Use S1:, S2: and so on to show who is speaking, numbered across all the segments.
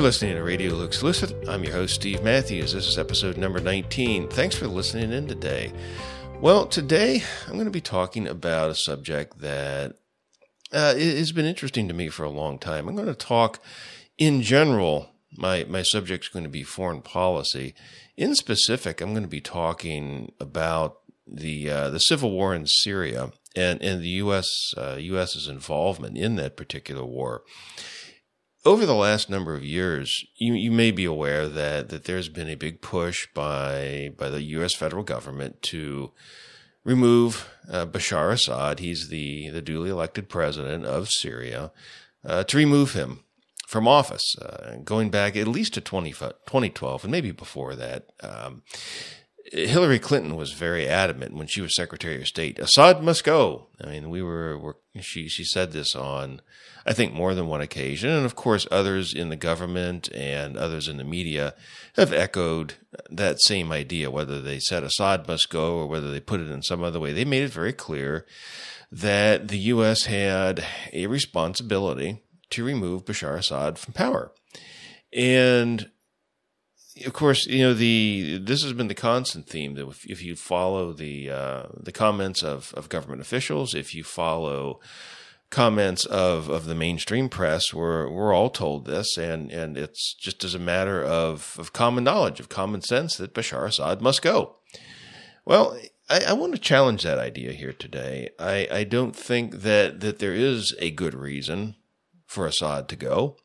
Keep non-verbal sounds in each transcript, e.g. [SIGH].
S1: You're listening to Radio Looks Explicit. I'm your host, Steve Matthews. This is episode number 19. Thanks for listening in today. Well, today I'm going to be talking about a subject that uh, has been interesting to me for a long time. I'm going to talk in general. My my subject is going to be foreign policy. In specific, I'm going to be talking about the uh, the civil war in Syria and and the U.S. Uh, U.S.'s involvement in that particular war. Over the last number of years, you, you may be aware that, that there's been a big push by by the U.S. federal government to remove uh, Bashar Assad. He's the, the duly elected president of Syria. Uh, to remove him from office, uh, going back at least to 20, 2012 and maybe before that. Um, Hillary Clinton was very adamant when she was Secretary of State. Assad must go. I mean, we were, were she she said this on, I think, more than one occasion, and of course, others in the government and others in the media have echoed that same idea. Whether they said Assad must go or whether they put it in some other way, they made it very clear that the U.S. had a responsibility to remove Bashar Assad from power, and of course, you know the this has been the constant theme that if, if you follow the uh, the comments of of government officials, if you follow comments of of the mainstream press, we're we're all told this, and and it's just as a matter of of common knowledge, of common sense, that Bashar Assad must go. Well, I, I want to challenge that idea here today. I, I don't think that that there is a good reason for Assad to go.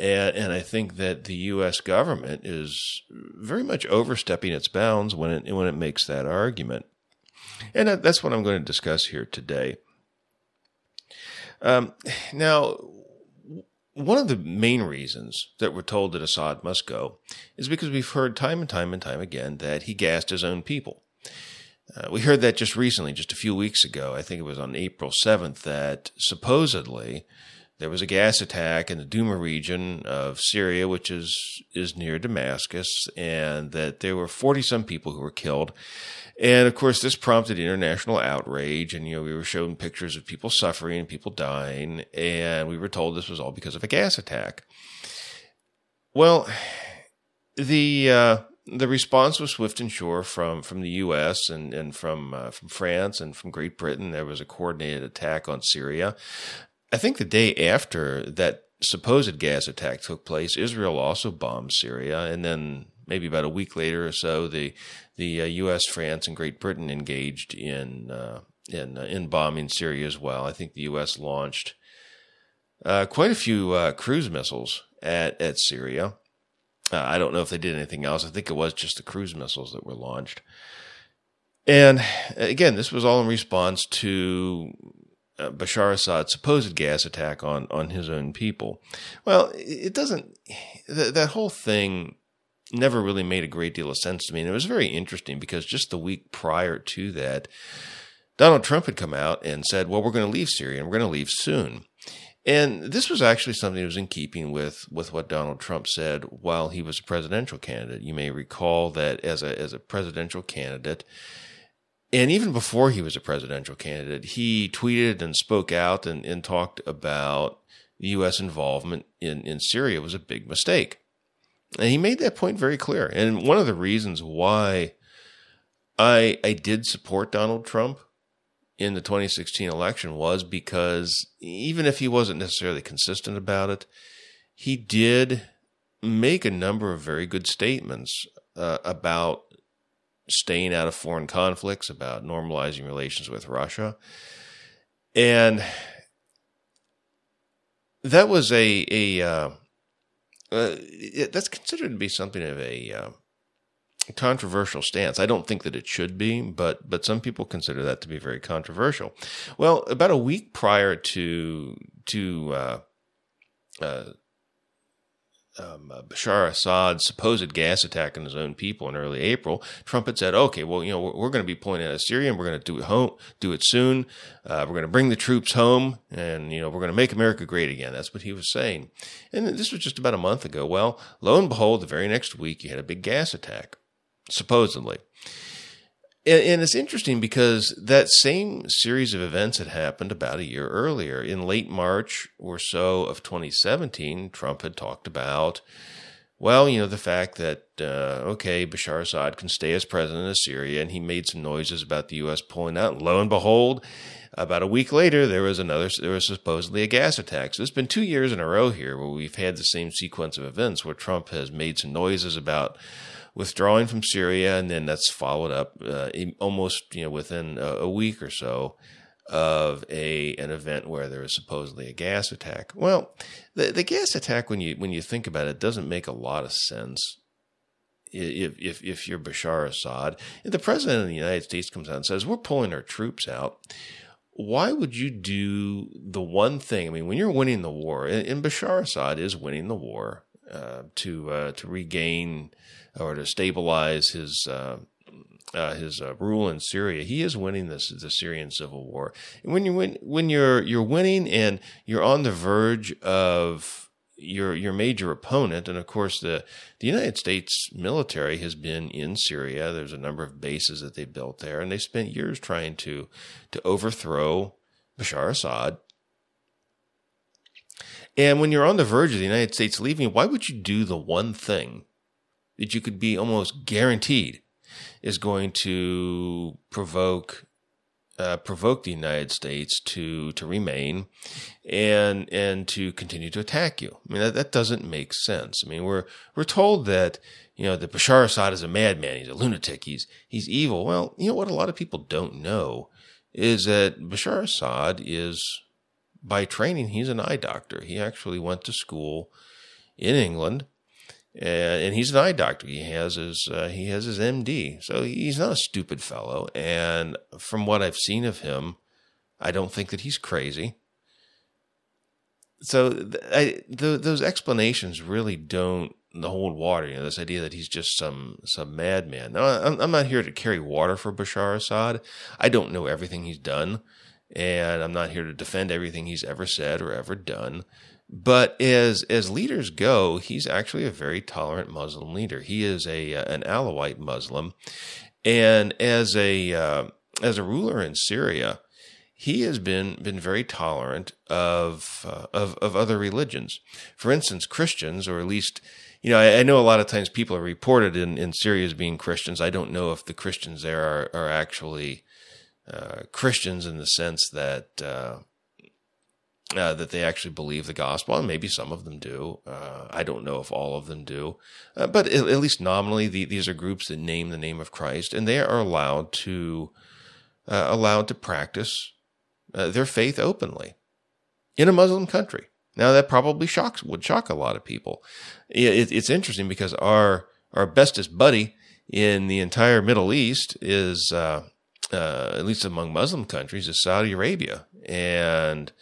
S1: And, and I think that the U.S. government is very much overstepping its bounds when it, when it makes that argument. And that's what I'm going to discuss here today. Um, now, one of the main reasons that we're told that Assad must go is because we've heard time and time and time again that he gassed his own people. Uh, we heard that just recently, just a few weeks ago. I think it was on April 7th, that supposedly there was a gas attack in the Duma region of Syria, which is is near Damascus, and that there were forty some people who were killed. And of course, this prompted international outrage, and you know we were shown pictures of people suffering and people dying, and we were told this was all because of a gas attack. Well, the uh, the response was swift and sure from from the U.S. and and from uh, from France and from Great Britain. There was a coordinated attack on Syria. I think the day after that supposed gas attack took place, Israel also bombed Syria, and then maybe about a week later or so, the the uh, U.S., France, and Great Britain engaged in uh, in uh, in bombing Syria as well. I think the U.S. launched uh, quite a few uh, cruise missiles at at Syria. Uh, I don't know if they did anything else. I think it was just the cruise missiles that were launched. And again, this was all in response to uh, Bashar Assad's supposed gas attack on on his own people. Well, it doesn't. Th- that whole thing never really made a great deal of sense to me, and it was very interesting because just the week prior to that, Donald Trump had come out and said, "Well, we're going to leave Syria, and we're going to leave soon." And this was actually something that was in keeping with, with what Donald Trump said while he was a presidential candidate. You may recall that as a as a presidential candidate, and even before he was a presidential candidate, he tweeted and spoke out and, and talked about the U.S. involvement in, in Syria was a big mistake. And he made that point very clear. And one of the reasons why I, I did support Donald Trump in the 2016 election was because even if he wasn't necessarily consistent about it, he did make a number of very good statements uh, about staying out of foreign conflicts, about normalizing relations with Russia. And that was a, a uh, uh, it, that's considered to be something of a uh, controversial stance. I don't think that it should be, but but some people consider that to be very controversial. Well, about a week prior to to uh, uh um, uh, Bashar Assad's supposed gas attack on his own people in early April, Trump had said, "Okay, well, you know, we're, we're going to be pulling out of Syria, and we're going to do it home, do it soon. Uh, we're going to bring the troops home, and you know, we're going to make America great again." That's what he was saying. And this was just about a month ago. Well, lo and behold, the very next week, you had a big gas attack, supposedly. And, and, it's interesting because that same series of events had happened about a year earlier. In late March or so of 2017, Trump had talked about, well, you know, the fact that, uh, okay, Bashar Assad can stay as president of Syria, and he made some noises about the U.S. pulling out. And lo and behold, about a week later, there was another, there was supposedly a gas attack. So it's been two years in a row here where we've had the same sequence of events where Trump has made some noises about withdrawing from Syria, and then that's followed up uh, almost you know within a, a, week or so of a an event where there was supposedly a gas attack. Well, the the gas attack when you when you think about it doesn't make a lot of sense. If if if you're Bashar Assad, if the president of the United States comes out and says we're pulling our troops out, why would you do the one thing? I mean, when you're winning the war, and, Bashar Assad is winning the war to uh, to regain or to stabilize his uh, uh, his uh, rule in Syria. He is winning this the Syrian civil war. And when you win, when you're you're winning and you're on the verge of your your major opponent, and of course the the United States military has been in Syria. There's a number of bases that they built there, and they spent years trying to to overthrow Bashar Assad. And when you're on the verge of the United States leaving, why would you do the one thing that you could be almost guaranteed is going to provoke uh, provoke the United States to to remain and and to continue to attack you. I mean that, that doesn't make sense. I mean we're we're told that you know that Bashar Assad is a madman, he's a lunatic, he's he's evil. Well, you know what a lot of people don't know is that Bashar Assad is by training he's an eye doctor. He actually went to school in England and he's an eye doctor. He has his uh, he has his MD, so he's not a stupid fellow. And from what I've seen of him, I don't think that he's crazy. So I, the, those explanations really don't hold water. You know, this idea that he's just some some madman. Now, I'm, I'm not here to carry water for Bashar Assad. I don't know everything he's done, and I'm not here to defend everything he's ever said or ever done. But as as leaders go, he's actually a very tolerant Muslim leader. He is a uh, an Alawite Muslim, and as a uh, as a ruler in Syria, he has been been very tolerant of uh, of of other religions. For instance, Christians, or at least you know, I, I, know a lot of times people are reported in in Syria as being Christians. I don't know if the Christians there are are actually uh, Christians in the sense that uh, uh, that they actually believe the gospel, and maybe some of them do. Uh, I don't know if all of them do, uh, but at, at, least nominally, the, these are groups that name the name of Christ, and they are allowed to uh, allowed to practice their faith openly in a Muslim country. Now, that probably shocks would shock a lot of people. It, it's interesting because our our bestest buddy in the entire Middle East is, uh, at least among Muslim countries, is Saudi Arabia, and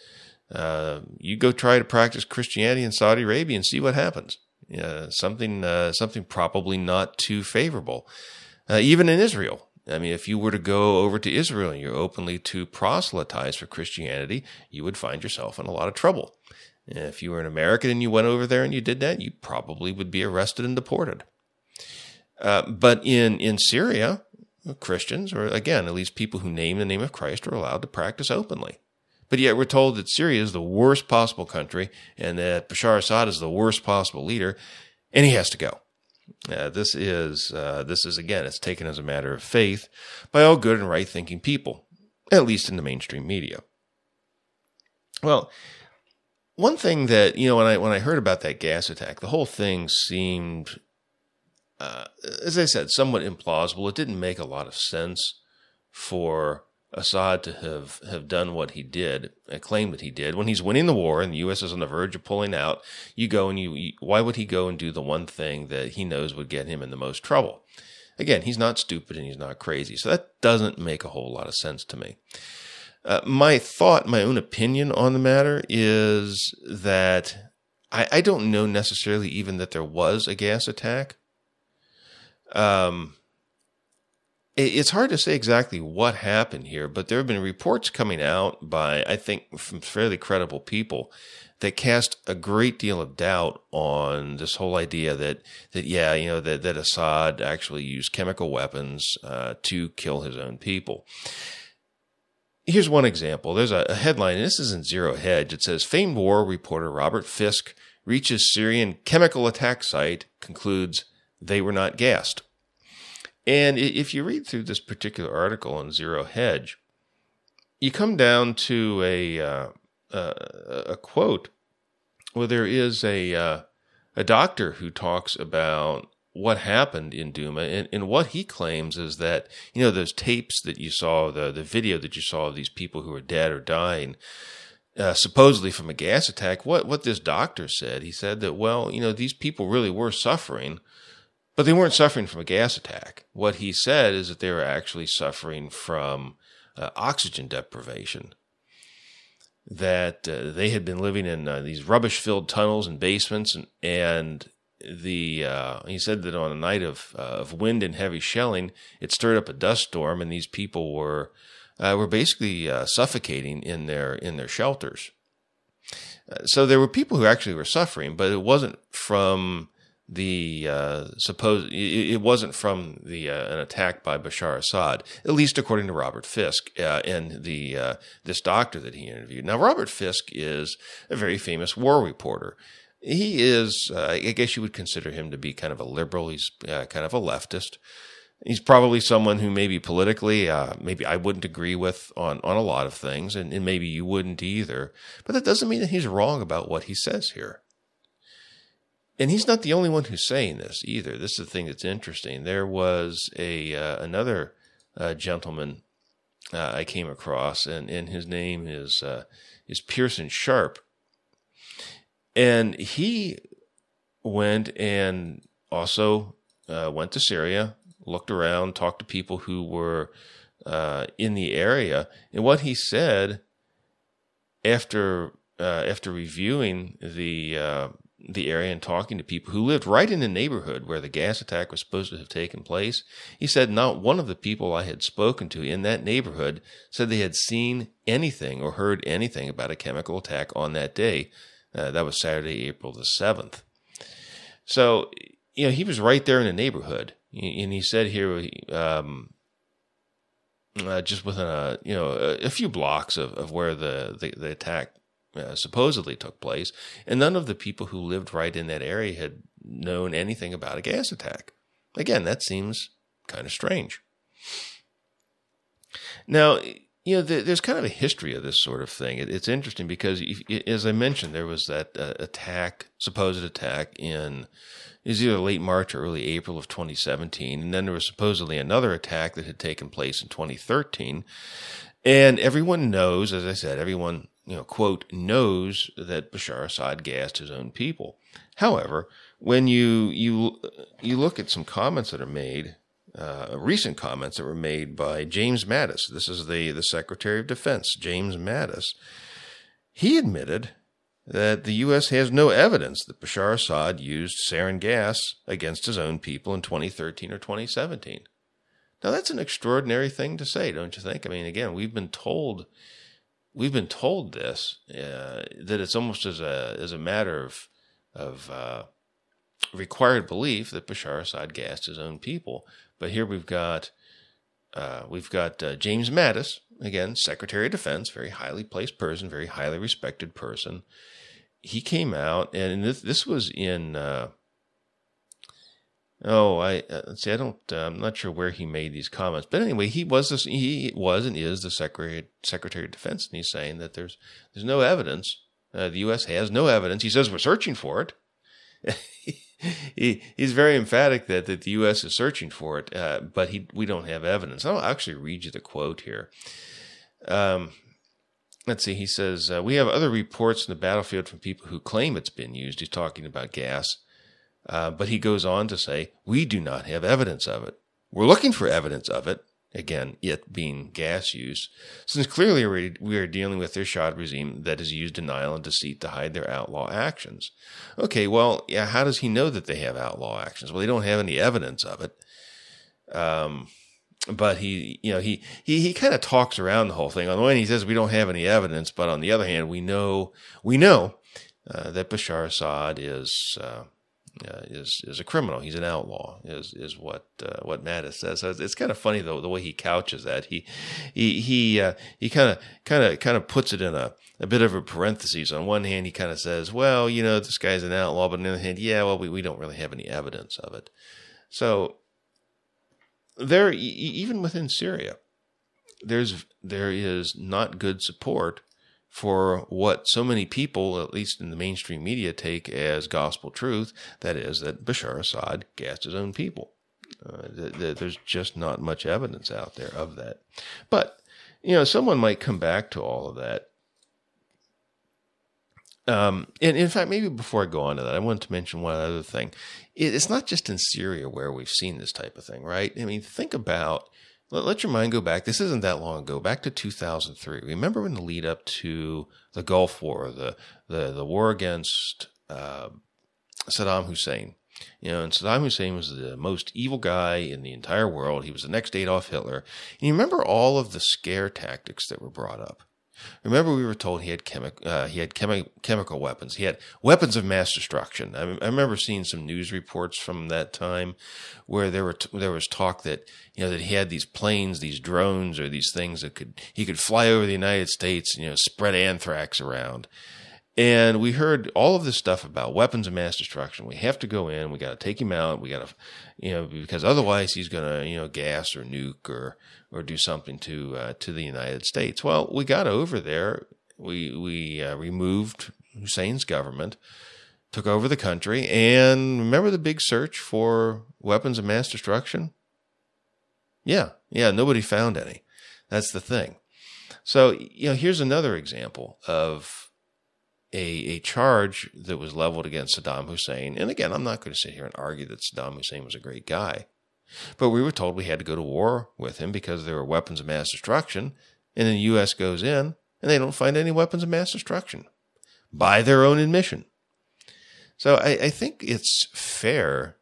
S1: uh, you go try to practice Christianity in Saudi Arabia and see what happens. Uh, something, uh, something probably not too favorable. Uh, even in Israel, I mean, if you were to go over to Israel and you're openly to proselytize for Christianity, you would find yourself in a lot of trouble. If you were an American and you went over there and you did that, you probably would be arrested and deported. Uh, but in in Syria, Christians, or again, at least people who name the name of Christ, are allowed to practice openly. But yet we're told that Syria is the worst possible country and that Bashar Assad is the worst possible leader, and he has to go. Uh, this is uh, this is again, it's taken as a matter of faith by all good and right thinking people, at least in the mainstream media. Well, one thing that you know when I when I heard about that gas attack, the whole thing seemed, uh, as I said, somewhat implausible. It didn't make a lot of sense for Assad to have, have done what he did, uh, claim that he did, when he's winning the war and the U.S. is on the verge of pulling out, you go and you, you, why would he go and do the one thing that he knows would get him in the most trouble? Again, he's not stupid and he's not crazy. So that doesn't make a whole lot of sense to me. Uh, my thought, my own opinion on the matter is that I, I don't know necessarily even that there was a gas attack. Um, it's hard to say exactly what happened here, but there have been reports coming out by, I think, from fairly credible people that cast a great deal of doubt on this whole idea that that yeah, you know that that Assad actually used chemical weapons uh, to kill his own people. Here's one example. There's a, headline, and this is in Zero Hedge. It says famed war reporter Robert Fisk reaches Syrian chemical attack site, concludes they were not gassed. And if you read through this particular article on Zero Hedge, you come down to a uh, uh, a quote where there is a uh, a doctor who talks about what happened in Duma and, and, what he claims is that you know those tapes that you saw, the the video that you saw of these people who are dead or dying, uh, supposedly from a gas attack. What what this doctor said, he said that well, you know, these people really were suffering, but they weren't suffering from a gas attack. What he said is that they were actually suffering from uh, oxygen deprivation. That uh, they had been living in uh, these rubbish filled tunnels and basements, and, and the uh, he said that on a night of uh, of wind and heavy shelling, it stirred up a dust storm, and these people were uh, were basically suffocating in their in their shelters. so there were people who actually were suffering, but it wasn't from the uh, supposed it, wasn't from the uh, an attack by Bashar Assad, at least according to Robert Fisk uh, and the uh, this doctor that he interviewed. Now, Robert Fisk is a very famous war reporter. He is, uh, I guess, you would consider him to be kind of a liberal. He's uh, kind of a leftist. He's probably someone who maybe politically, maybe I wouldn't agree with on on a lot of things, and, and maybe you wouldn't either. But that doesn't mean that he's wrong about what he says here and he's not the only one who's saying this either. This is the thing that's interesting. There was a uh, another uh, gentleman uh, I came across, and, and his name is uh, is Pearson Sharp, and he went and also uh, went to Syria, looked around, talked to people who were uh, in the area, and what he said after after reviewing the the area and talking to people who lived right in the neighborhood where the gas attack was supposed to have taken place, he said not one of the people I had spoken to in that neighborhood said they had seen anything or heard anything about a chemical attack on that day. Uh, that was Saturday, April the 7th. So, you know, he was right there in the neighborhood. And he said here, um, uh, just within a, you know, a, a few blocks of, of where the, the, the attack uh, supposedly took place, and none of the people who lived right in that area had known anything about a gas attack. Again, that seems kind of strange. Now, you know, there's kind of a history of this sort of thing. it's interesting because, as I mentioned, there was that uh, attack, supposed attack in is either late March or early April of 2017, and then there was supposedly another attack that had taken place in 2013. And everyone knows, as I said, everyone you know, quote, knows that Bashar Assad gassed his own people. However, when you you you look at some comments that are made, uh, recent comments that were made by James Mattis. This is the the Secretary of Defense, James Mattis. He admitted that the U.S. has no evidence that Bashar Assad used sarin gas against his own people in 2013 or 2017. Now that's an extraordinary thing to say, don't you think? I mean, again, we've been told we've been told this uh, that it's almost as a as a matter of of uh, required belief that Bashar Assad gassed his own people. But here we've got uh, we've got uh, James Mattis again, Secretary of Defense, very highly placed person, very highly respected person. He came out, and this this was in uh, Oh, I uh, see. I don't. Uh, I'm not sure where he made these comments, but anyway, he was this, he was and is the secretary Secretary of Defense, and he's saying that there's there's no evidence. Uh, the U.S. has no evidence. He says we're searching for it. [LAUGHS] he he's very emphatic that that the U.S. is searching for it, uh, but he we don't have evidence. I'll actually read you the quote here. Um, let's see. He says uh, we have other reports in the battlefield from people who claim it's been used. He's talking about gas. Uh, but he goes on to say, we do not have evidence of it. We're looking for evidence of it. Again, it being gas use, since clearly we are dealing with the Assad regime that has used denial and deceit to hide their outlaw actions. Okay, well, yeah, how does he know that they have outlaw actions? Well, they don't have any evidence of it. Um, but he, you know, he he he kind of talks around the whole thing. On the one hand, he says we don't have any evidence, but on the other hand, we know we know uh, that Bashar Assad is. Uh, uh, is is a criminal. He's an outlaw. Is is what uh, what Mattis says. So it's, it's, kind of funny though the way he couches that. He he he uh, he kind of kind of kind of puts it in a a bit of a parenthesis. On one hand, he kind of says, "Well, you know, this guy's an outlaw," but on the other hand, yeah, well, we we don't really have any evidence of it. So there, even within Syria, there's there is not good support for what so many people, at least in the mainstream media, take as gospel truth. That is that Bashar Assad gassed his own people. Uh, th- th- there's just not much evidence out there of that. But you know, someone might come back to all of that. Um, and in fact, maybe before I go on to that, I wanted to mention one other thing it's not just in Syria where we've seen this type of thing, right? I mean, think about let, let your mind go back. This isn't that long ago, back to 2003. Remember when the lead up to the Gulf War, the the the war against uh, Saddam Hussein. You know, and Saddam Hussein was the most evil guy in the entire world. He was the next Adolf Hitler. And you remember all of the scare tactics that were brought up. Remember, we were told he had chemi- uh, he had chemi- chemical weapons. He had weapons of mass destruction. I, I, remember seeing some news reports from that time where there were t- there was talk that you know that he had these planes, these drones, or these things that could he could fly over the United States, and, you know, spread anthrax around. And we heard all of this stuff about weapons of mass destruction. We have to go in. We got to take him out. We got to, you know, because otherwise he's going to, you know, gas or nuke or or do something to uh, to the United States. Well, we got over there. We we uh, removed Hussein's government, took over the country, and remember the big search for weapons of mass destruction. Yeah, yeah, nobody found any. That's the thing. So you know, here's another example of a, a charge that was leveled against Saddam Hussein. And again, I'm not going to sit here and argue that Saddam Hussein was a great guy, but we were told we had to go to war with him because there were weapons of mass destruction. And then the U.S. goes in and they don't find any weapons of mass destruction by their own admission. So I, I think it's fair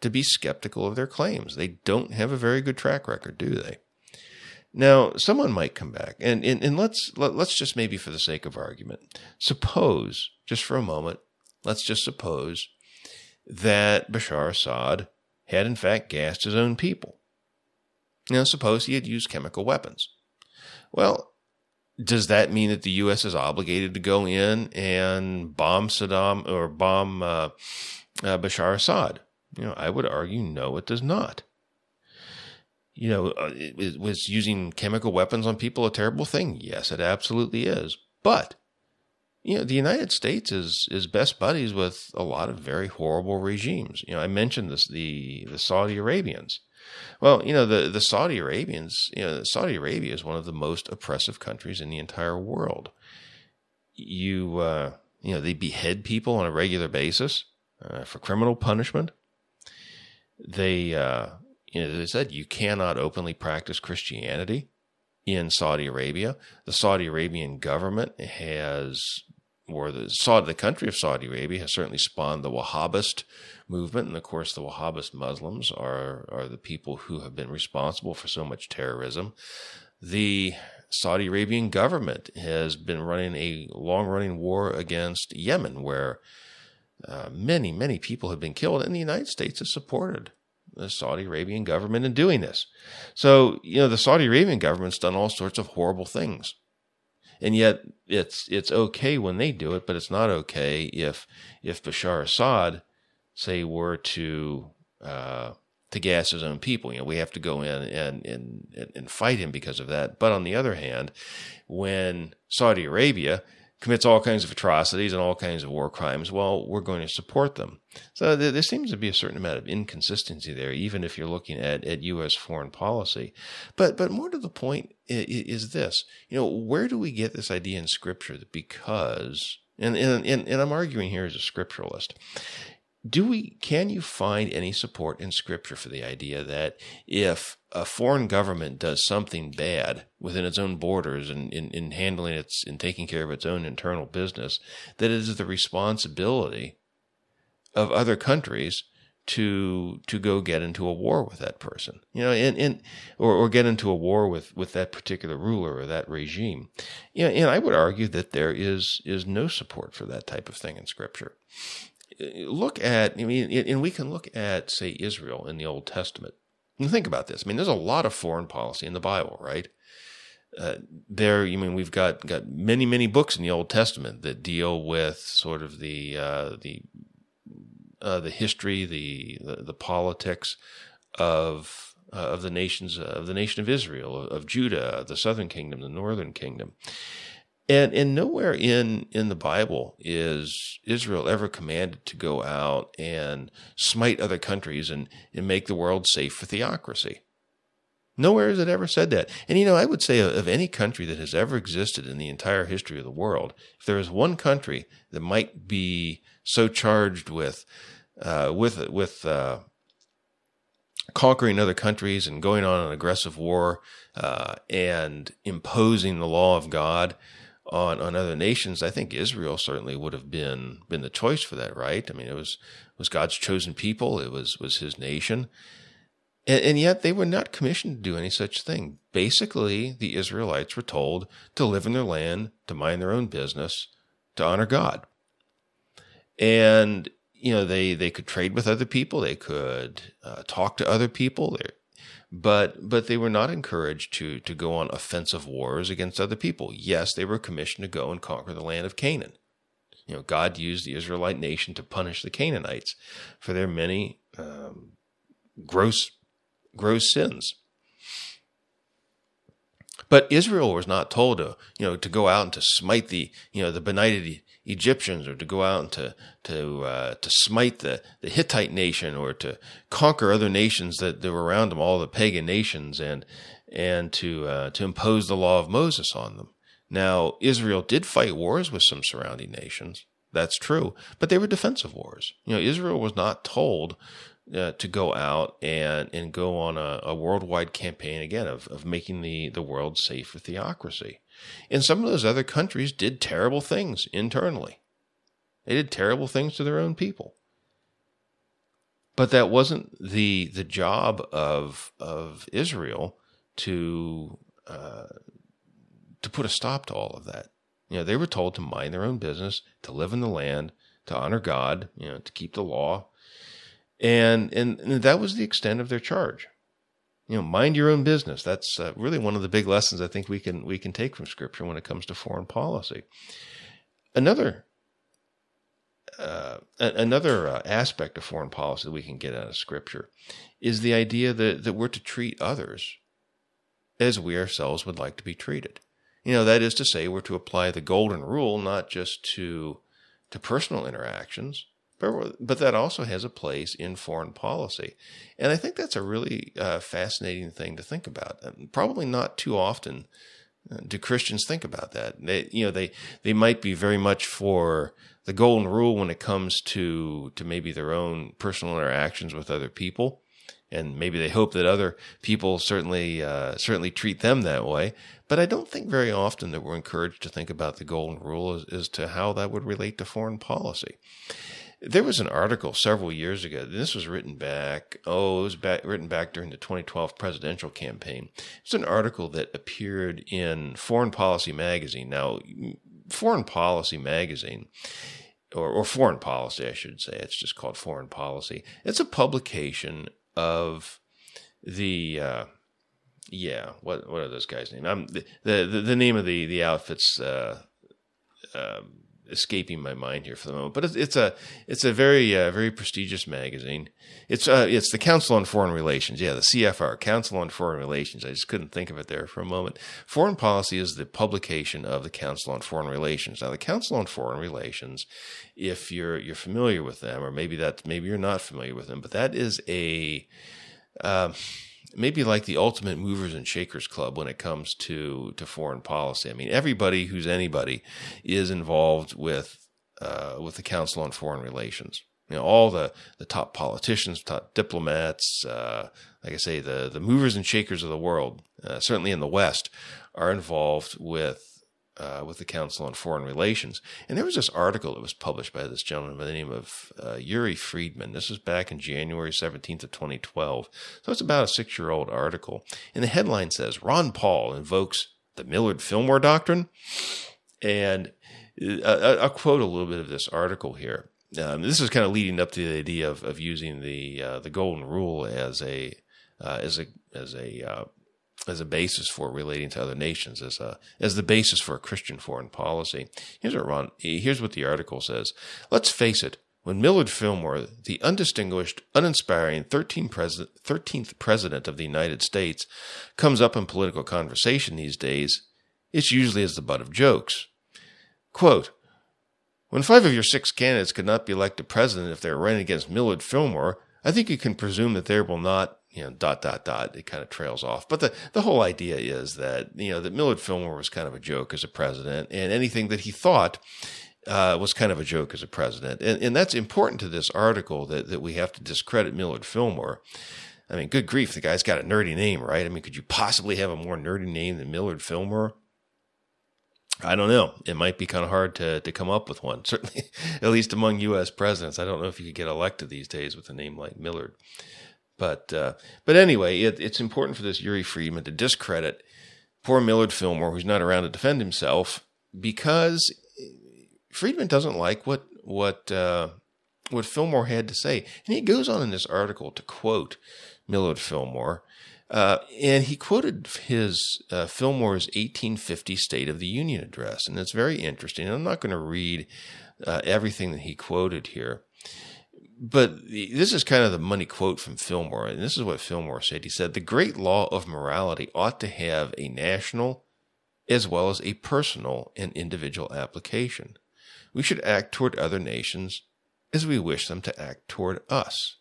S1: to be skeptical of their claims. They don't have a very good track record, do they? Now, someone might come back, and, and, and let's let, us let us just maybe for the sake of argument, suppose just for a moment, let's just suppose that Bashar Assad had in fact gassed his own people. Now, suppose he had used chemical weapons. Well, does that mean that the U.S. is obligated to go in and bomb Saddam or bomb uh, uh, Bashar Assad? You know, I would argue no, it does not you know, uh, it, was using chemical weapons on people a terrible thing? Yes, it absolutely is. But you know, the United States is is best buddies with a lot of very horrible regimes. You know, I mentioned this the the Saudi Arabians. Well, you know, the the Saudi Arabians, you know, Saudi Arabia is one of the most oppressive countries in the entire world. You uh, you know, they behead people on a regular basis uh, for criminal punishment. They uh, you know, as I said, you cannot openly practice Christianity in Saudi Arabia. The Saudi Arabian government has, or the Saudi, the country of Saudi Arabia has certainly spawned the Wahhabist movement, and of course, the Wahhabist Muslims are are the people who have been responsible for so much terrorism. The Saudi Arabian government has been running a long running war against Yemen, where uh, many, many people have been killed, and the United States has supported the Saudi Arabian government in doing this. So, you know, the Saudi Arabian government's done all sorts of horrible things. And yet it's it's okay when they do it, but it's not okay if if Bashar Assad, say, were to uh, to gas his own people. You know, we have to go in and, and and fight him because of that. But on the other hand, when Saudi Arabia commits all kinds of atrocities and all kinds of war crimes, well, we're going to support them. So there, there, seems to be a certain amount of inconsistency there, even if you're looking at, at U.S. foreign policy. But but more to the point is, is this: you know, where do we get this idea in Scripture that because and, and, and, and I'm arguing here as a scripturalist do we can you find any support in scripture for the idea that if a foreign government does something bad within its own borders and in, in handling its in taking care of its own internal business that it is the responsibility of other countries to to go get into a war with that person, you know, and, and or, or get into a war with, with that particular ruler or that regime. You know, and I would argue that there is is no support for that type of thing in Scripture. Uh, look at, I mean, and we can look at, say, Israel in the Old Testament. And think about this. I mean, there's a lot of foreign policy in the Bible, right? Uh, there, you I mean we've got got many many books in the Old Testament that deal with sort of the uh, the uh, the history, the, the, the politics of uh, of the nations of the nation of Israel, of Judah, the southern kingdom, the northern kingdom. And, and nowhere in, in the Bible is Israel ever commanded to go out and smite other countries and, and make the world safe for theocracy. Nowhere has it ever said that. And you know, I would say of any country that has ever existed in the entire history of the world, if there is one country that might be so charged with uh, with with uh, conquering other countries and going on an aggressive war uh, and imposing the law of God on on other nations, I think Israel certainly would have been been the choice for that, right? I mean, it was was God's chosen people. It was was His nation. And, and, yet they were not commissioned to do any such thing. Basically, the Israelites were told to live in their land, to mind their own business, to honor God. And you know they they could trade with other people, they could uh, talk to other people, but but they were not encouraged to to go on offensive wars against other people. Yes, they were commissioned to go and conquer the land of Canaan. You know, God used the Israelite nation to punish the Canaanites for their many um, gross gross sins. But Israel was not told to, you know, to go out and to smite the, you know, the benighted Egyptians or to go out and to to uh, to smite the, the Hittite nation or to conquer other nations that, were around them, all the pagan nations, and and to uh, to impose the law of Moses on them. Now Israel did fight wars with some surrounding nations. That's true, but they were defensive wars. You know, Israel was not told uh, to go out and and go on a, a worldwide campaign again of of making the the world safe for theocracy. And some of those other countries did terrible things internally. They did terrible things to their own people. But that wasn't the the job of of Israel to uh, to put a stop to all of that. You know, they were told to mind their own business, to live in the land, to honor God, you know, to keep the law, and and, and that was the extent of their charge you know, mind your own business. That's uh, really one of the big lessons I think we can we can take from Scripture when it comes to foreign policy. Another uh, another uh, aspect of foreign policy that we can get out of Scripture is the idea that that we're to treat others as we ourselves would like to be treated. You know, that is to say, we're to apply the golden rule not just to to personal interactions, but, but that also has a place in foreign policy. And I think that's a really uh, fascinating thing to think about. And probably not too often uh, do Christians think about that. They, you know, they, they might be very much for the golden rule when it comes to, to maybe their own personal interactions with other people. And maybe they hope that other people certainly, uh, certainly treat them that way. But I don't think very often that we're encouraged to think about the golden rule as, as to how that would relate to foreign policy. There was an article several years ago. This was written back, oh, it was back, written back during the 2012 presidential campaign. It's an article that appeared in Foreign Policy Magazine. Now, Foreign Policy Magazine, or, or Foreign Policy, I should say, it's just called Foreign Policy. It's a publication of the, uh, yeah, what what are those guys' names? I'm the the, the name of the the outfits. Uh, um, escaping my mind here for the moment, but it's, it's a it's a very uh, very prestigious magazine. It's uh, it's the Council on Foreign Relations, yeah, the CFR, Council on Foreign Relations. I just couldn't think of it there for a moment. Foreign Policy is the publication of the Council on Foreign Relations. Now, the Council on Foreign Relations, if you're you're familiar with them, or maybe that maybe you're not familiar with them, but that is a uh, maybe like the ultimate movers and shakers club when it comes to to foreign policy. I mean, everybody who's anybody is involved with uh, with the Council on Foreign Relations. You know, all the the top politicians, top diplomats, uh, like I say, the the movers and shakers of the world, uh, certainly in the West, are involved with uh, with the Council on Foreign Relations. And there was this article that was published by this gentleman by the name of uh, Uri Friedman. This was back in January 17th of 2012. So it's about a six year old article. And the headline says Ron Paul invokes the Millard Fillmore Doctrine. And uh, I'll quote a little bit of this article here. Um, this is kind of leading up to the idea of, of using the uh, the golden rule as a uh, as a as a uh, as a basis for relating to other nations, as a as the basis for a Christian foreign policy. Here's what Ron. Here's what the article says. Let's face it. When Millard Fillmore, the undistinguished, uninspiring 13 pres- 13th president of the United States, comes up in political conversation these days, it's usually as the butt of jokes. Quote, when five of your six candidates could not be elected president if they were running against Millard Fillmore, I think you can presume that there will not, you know, dot, dot, dot. It kind of trails off. But the, the whole idea is that, you know, that Millard Fillmore was kind of a joke as a president and anything that he thought uh, was kind of a joke as a president. And, and that's important to this article that, that we have to discredit Millard Fillmore. I mean, good grief, the guy's got a nerdy name, right? I mean, could you possibly have a more nerdy name than Millard Fillmore? I don't know. It might be kind of hard to, to come up with one. [LAUGHS] Certainly, at least among U.S. presidents, I don't know if you could get elected these days with a name like Millard. But uh, but anyway, it, it's important for this Uri Friedman to discredit poor Millard Fillmore, who's not around to defend himself, because Friedman doesn't like what what uh, what Fillmore had to say, and he goes on in this article to quote Millard Fillmore uh, and he quoted his uh, Fillmore's 1850 State of the Union address, and it's very interesting. I'm not going to read uh, everything that he quoted here, but this is kind of the money quote from Fillmore, and this is what Fillmore said. He said, "The great law of morality ought to have a national as well as a personal and individual application. We should act toward other nations as we wish them to act toward us."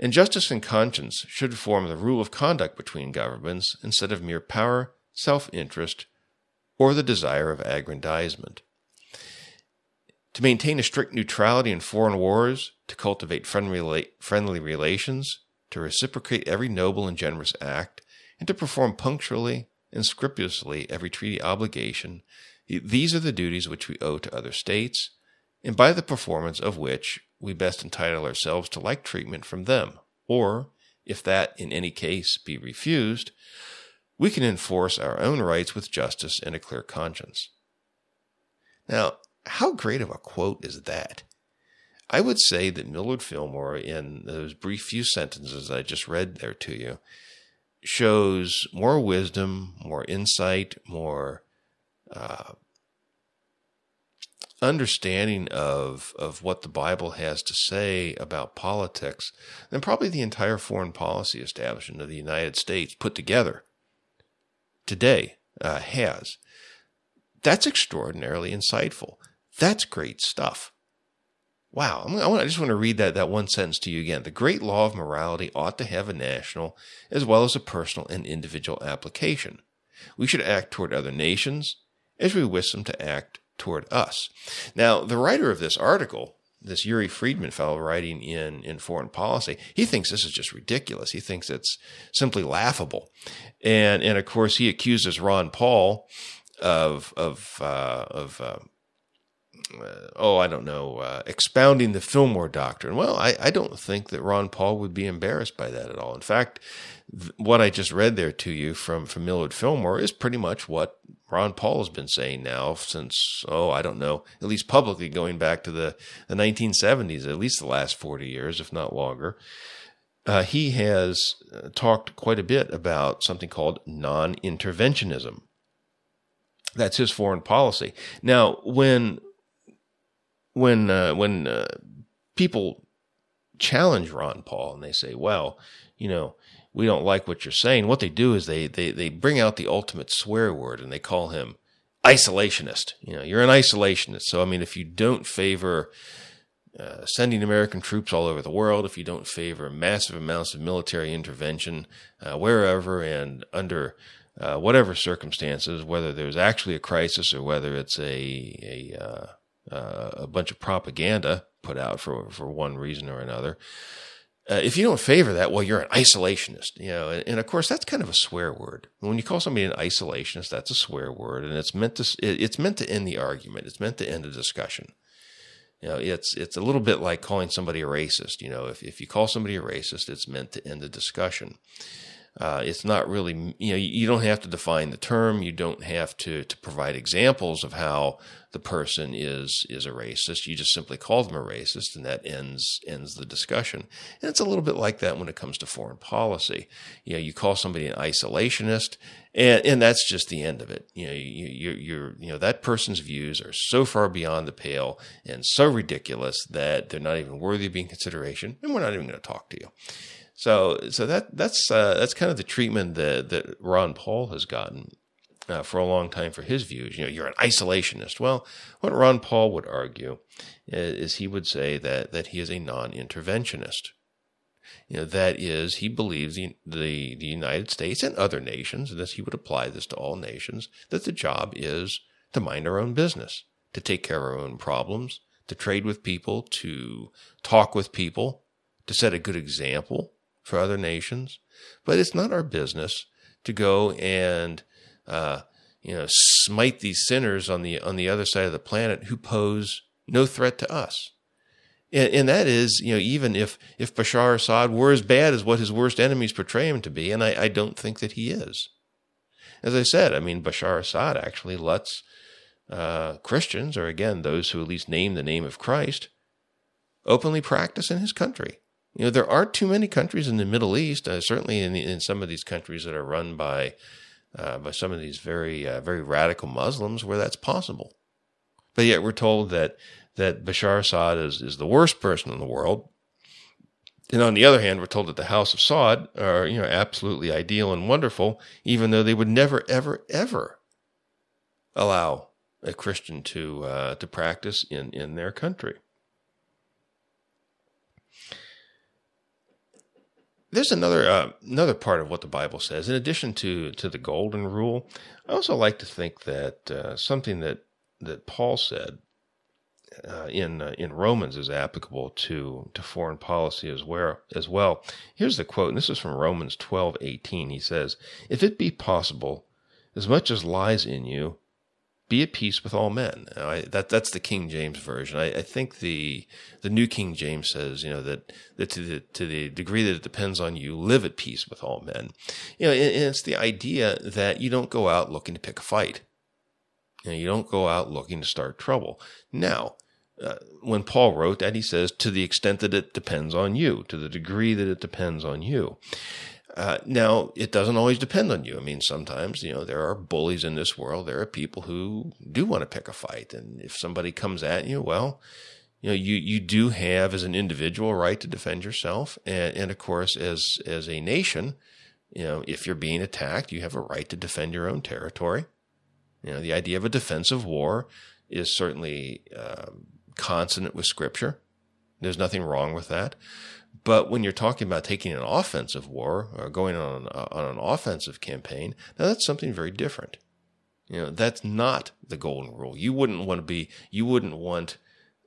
S1: and justice and conscience should form the rule of conduct between governments instead of mere power, self interest, or the desire of aggrandizement. To maintain a strict neutrality in foreign wars, to cultivate friendly, friendly relations, to reciprocate every noble and generous act, and to perform punctually and scrupulously every treaty obligation, these are the duties which we owe to other states, and by the performance of which we best entitle ourselves to like treatment from them, or, if that in any case be refused, we can enforce our own rights with justice and a clear conscience. Now, how great of a quote is that? I would say that Millard Fillmore, in those brief few sentences I just read there to you, shows more wisdom, more insight, more uh, understanding of of what the Bible has to say about politics than probably the entire foreign policy establishment of the United States put together today uh, has. That's extraordinarily insightful. That's great stuff. Wow, I just want to read that, that one sentence to you again. The great law of morality ought to have a national as well as a personal and individual application. We should act toward other nations as we wish them to act toward us. Now, the writer of this article, this Uri Friedman fellow writing in, in foreign policy, he thinks this is just ridiculous. He thinks it's simply laughable. And, and of course, he accuses Ron Paul of, of, uh, of, uh, uh, oh, I don't know, uh, expounding the Fillmore doctrine. Well, I, I don't think that Ron Paul would be embarrassed by that at all. In fact, th- what I just read there to you from, from Millard Fillmore is pretty much what Ron Paul has been saying now since, oh, I don't know, at least publicly going back to the, the 1970s, at least the last 40 years, if not longer. Uh, he has uh, talked quite a bit about something called non interventionism. That's his foreign policy. Now, when when uh, when uh, people challenge Ron Paul and they say, "Well, you know, we don't like what you're saying," what they do is they they they bring out the ultimate swear word and they call him isolationist. You know, you're an isolationist. So I mean, if you don't favor uh, sending American troops all over the world, if you don't favor massive amounts of military intervention uh, wherever and under uh, whatever circumstances, whether there's actually a crisis or whether it's a a uh, a bunch of propaganda put out for for one reason or another. uh, if you don't favor that, well, you're an isolationist, you know, and, and, of course that's kind of a swear word. When you call somebody an isolationist, that's a swear word, and it's meant to it's meant to end the argument. It's meant to end the discussion. You know, it's it's a little bit like calling somebody a racist. You know, if if you call somebody a racist, it's meant to end the discussion. Uh, it's not really, you know, you don't have to define the term. You don't have to to provide examples of how the person is is a racist. You just simply call them a racist, and that ends ends the discussion. And it's a little bit like that when it comes to foreign policy. You know, you call somebody an isolationist, and and that's just the end of it. You know, you you you're you know that person's views are so far beyond the pale and so ridiculous that they're not even worthy of being consideration, and we're not even going to talk to you. So, so that that's uh, that's kind of the treatment that that Ron Paul has gotten uh, for a long time for his views. You know, you're an isolationist. Well, what Ron Paul would argue is he would say that that he is a non-interventionist. You know, that is, he believes the, the the United States and other nations, and this he would apply this to all nations, that the job is to mind our own business, to take care of our own problems, to trade with people, to talk with people, to set a good example for other nations, but it's not our business to go and uh, you know smite these sinners on the on the other side of the planet who pose no threat to us. And, and that is, you know, even if if Bashar Assad were as bad as what his worst enemies portray him to be, and I, I don't think that he is. As I said, I mean, Bashar Assad actually lets uh, Christians, or again, those who at least name the name of Christ, openly practice in his country. You know, there aren't too many countries in the Middle East, uh, certainly in, in some of these countries that are run by uh, by some of these very uh, very radical Muslims, where that's possible. But yet we're told that that Bashar Assad is is the worst person in the world. And on the other hand, we're told that the House of Saud are you know absolutely ideal and wonderful, even though they would never ever ever allow a Christian to uh, to practice in in their country. There's another uh, another part of what the Bible says. In addition to to the golden rule, I also like to think that uh, something that that Paul said uh, in uh, in Romans is applicable to to foreign policy as well as well. Here's the quote, and this is from Romans twelve eighteen. He says, "If it be possible, as much as lies in you, be at peace with all men. I, that that's the King James version. I, I, think the the New King James says, you know, that, that to the to the degree that it depends on you, live at peace with all men. You know, and, and it's the idea that you don't go out looking to pick a fight. You know, you don't go out looking to start trouble. Now, uh, when Paul wrote that, he says, to the extent that it depends on you, to the degree that it depends on you. Uh, now, it doesn't always depend on you. I mean, sometimes, you know, there are bullies in this world. There are people who do want to pick a fight. And if somebody comes at you, well, you know, you, you do have as an individual a right to defend yourself. And, and of course, as, as a nation, you know, if you're being attacked, you have a right to defend your own territory. You know, the idea of a defensive war is certainly um, consonant with scripture. There's nothing wrong with that. But when you're talking about taking an offensive war or going on, on an offensive campaign, now that's something very different. You know, that's not the golden rule. You wouldn't want to be, you wouldn't want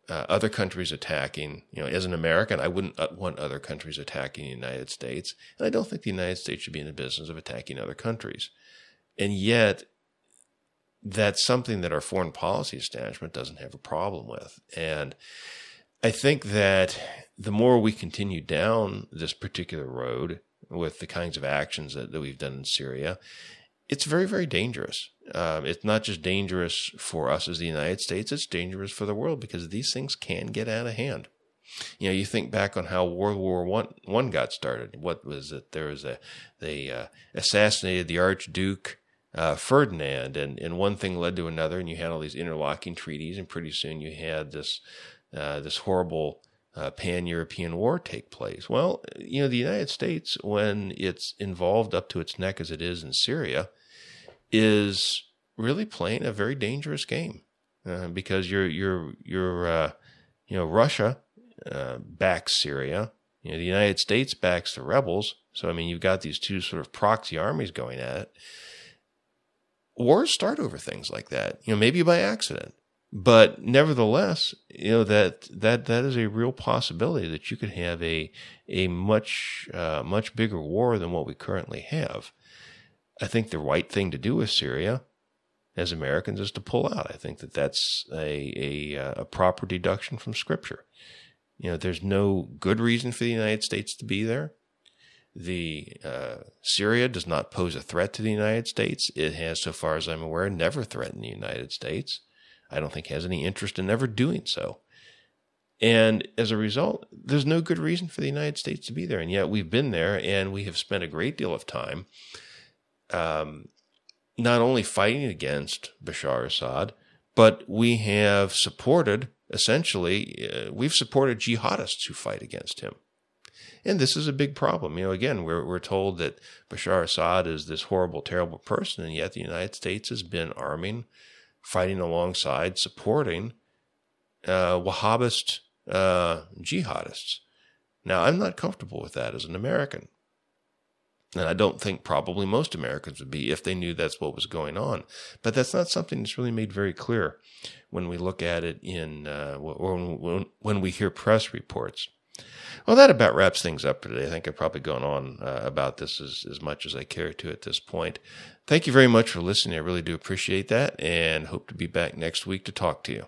S1: uh, other countries attacking, you know, as an American, I wouldn't uh, want other countries attacking the United States. And I don't think the United States should be in the business of attacking other countries. And yet, that's something that our foreign policy establishment doesn't have a problem with. And I think that the more we continue down this particular road with the kinds of actions that, that we've done in Syria, it's very, very dangerous. Um, it's not just dangerous for us as the United States, it's dangerous for the world because these things can get out of hand. You know, you think back on how World War One one got started. What was it? There was a they uh, assassinated the Archduke uh, Ferdinand, and and one thing led to another, and you had all these interlocking treaties, and pretty soon you had this uh, this horrible uh, pan European war take place? Well, you know, the United States, when it's involved up to its neck as it is in Syria, is really playing a very dangerous game uh, because you're you're you're uh, you know Russia uh, backs Syria, you know the United States backs the rebels. So I mean, you've got these two sort of proxy armies going at it. Wars start over things like that, you know, maybe by accident, But nevertheless, you know that that that is a real possibility that you could have a a much uh, much bigger war than what we currently have. I think the right thing to do with Syria, as Americans, is to pull out. I think that that's a a, uh, a proper deduction from Scripture. You know, there's no good reason for the United States to be there. The uh, Syria does not pose a threat to the United States. It has, so far as I'm aware, never threatened the United States. I don't think has any interest in ever doing so. And as a result, there's no good reason for the United States to be there. And yet we've been there and we have spent a great deal of time um, not only fighting against Bashar Assad, but we have supported, essentially, uh, we've supported jihadists who fight against him. And this is a big problem. You know, again, we're, we're told that Bashar Assad is this horrible, terrible person, and yet the United States has been arming fighting alongside, supporting uh, Wahhabist uh, jihadists. Now, I'm not comfortable with that as an American. And I don't think probably most Americans would be if they knew that's what was going on. But that's not something that's really made very clear when we look at it in, uh, or when, when we hear press reports. Well, that about wraps things up today. I think I've probably gone on uh, about this as, as much as I care to at this point. Thank you very much for listening. I really do appreciate that and hope to be back next week to talk to you.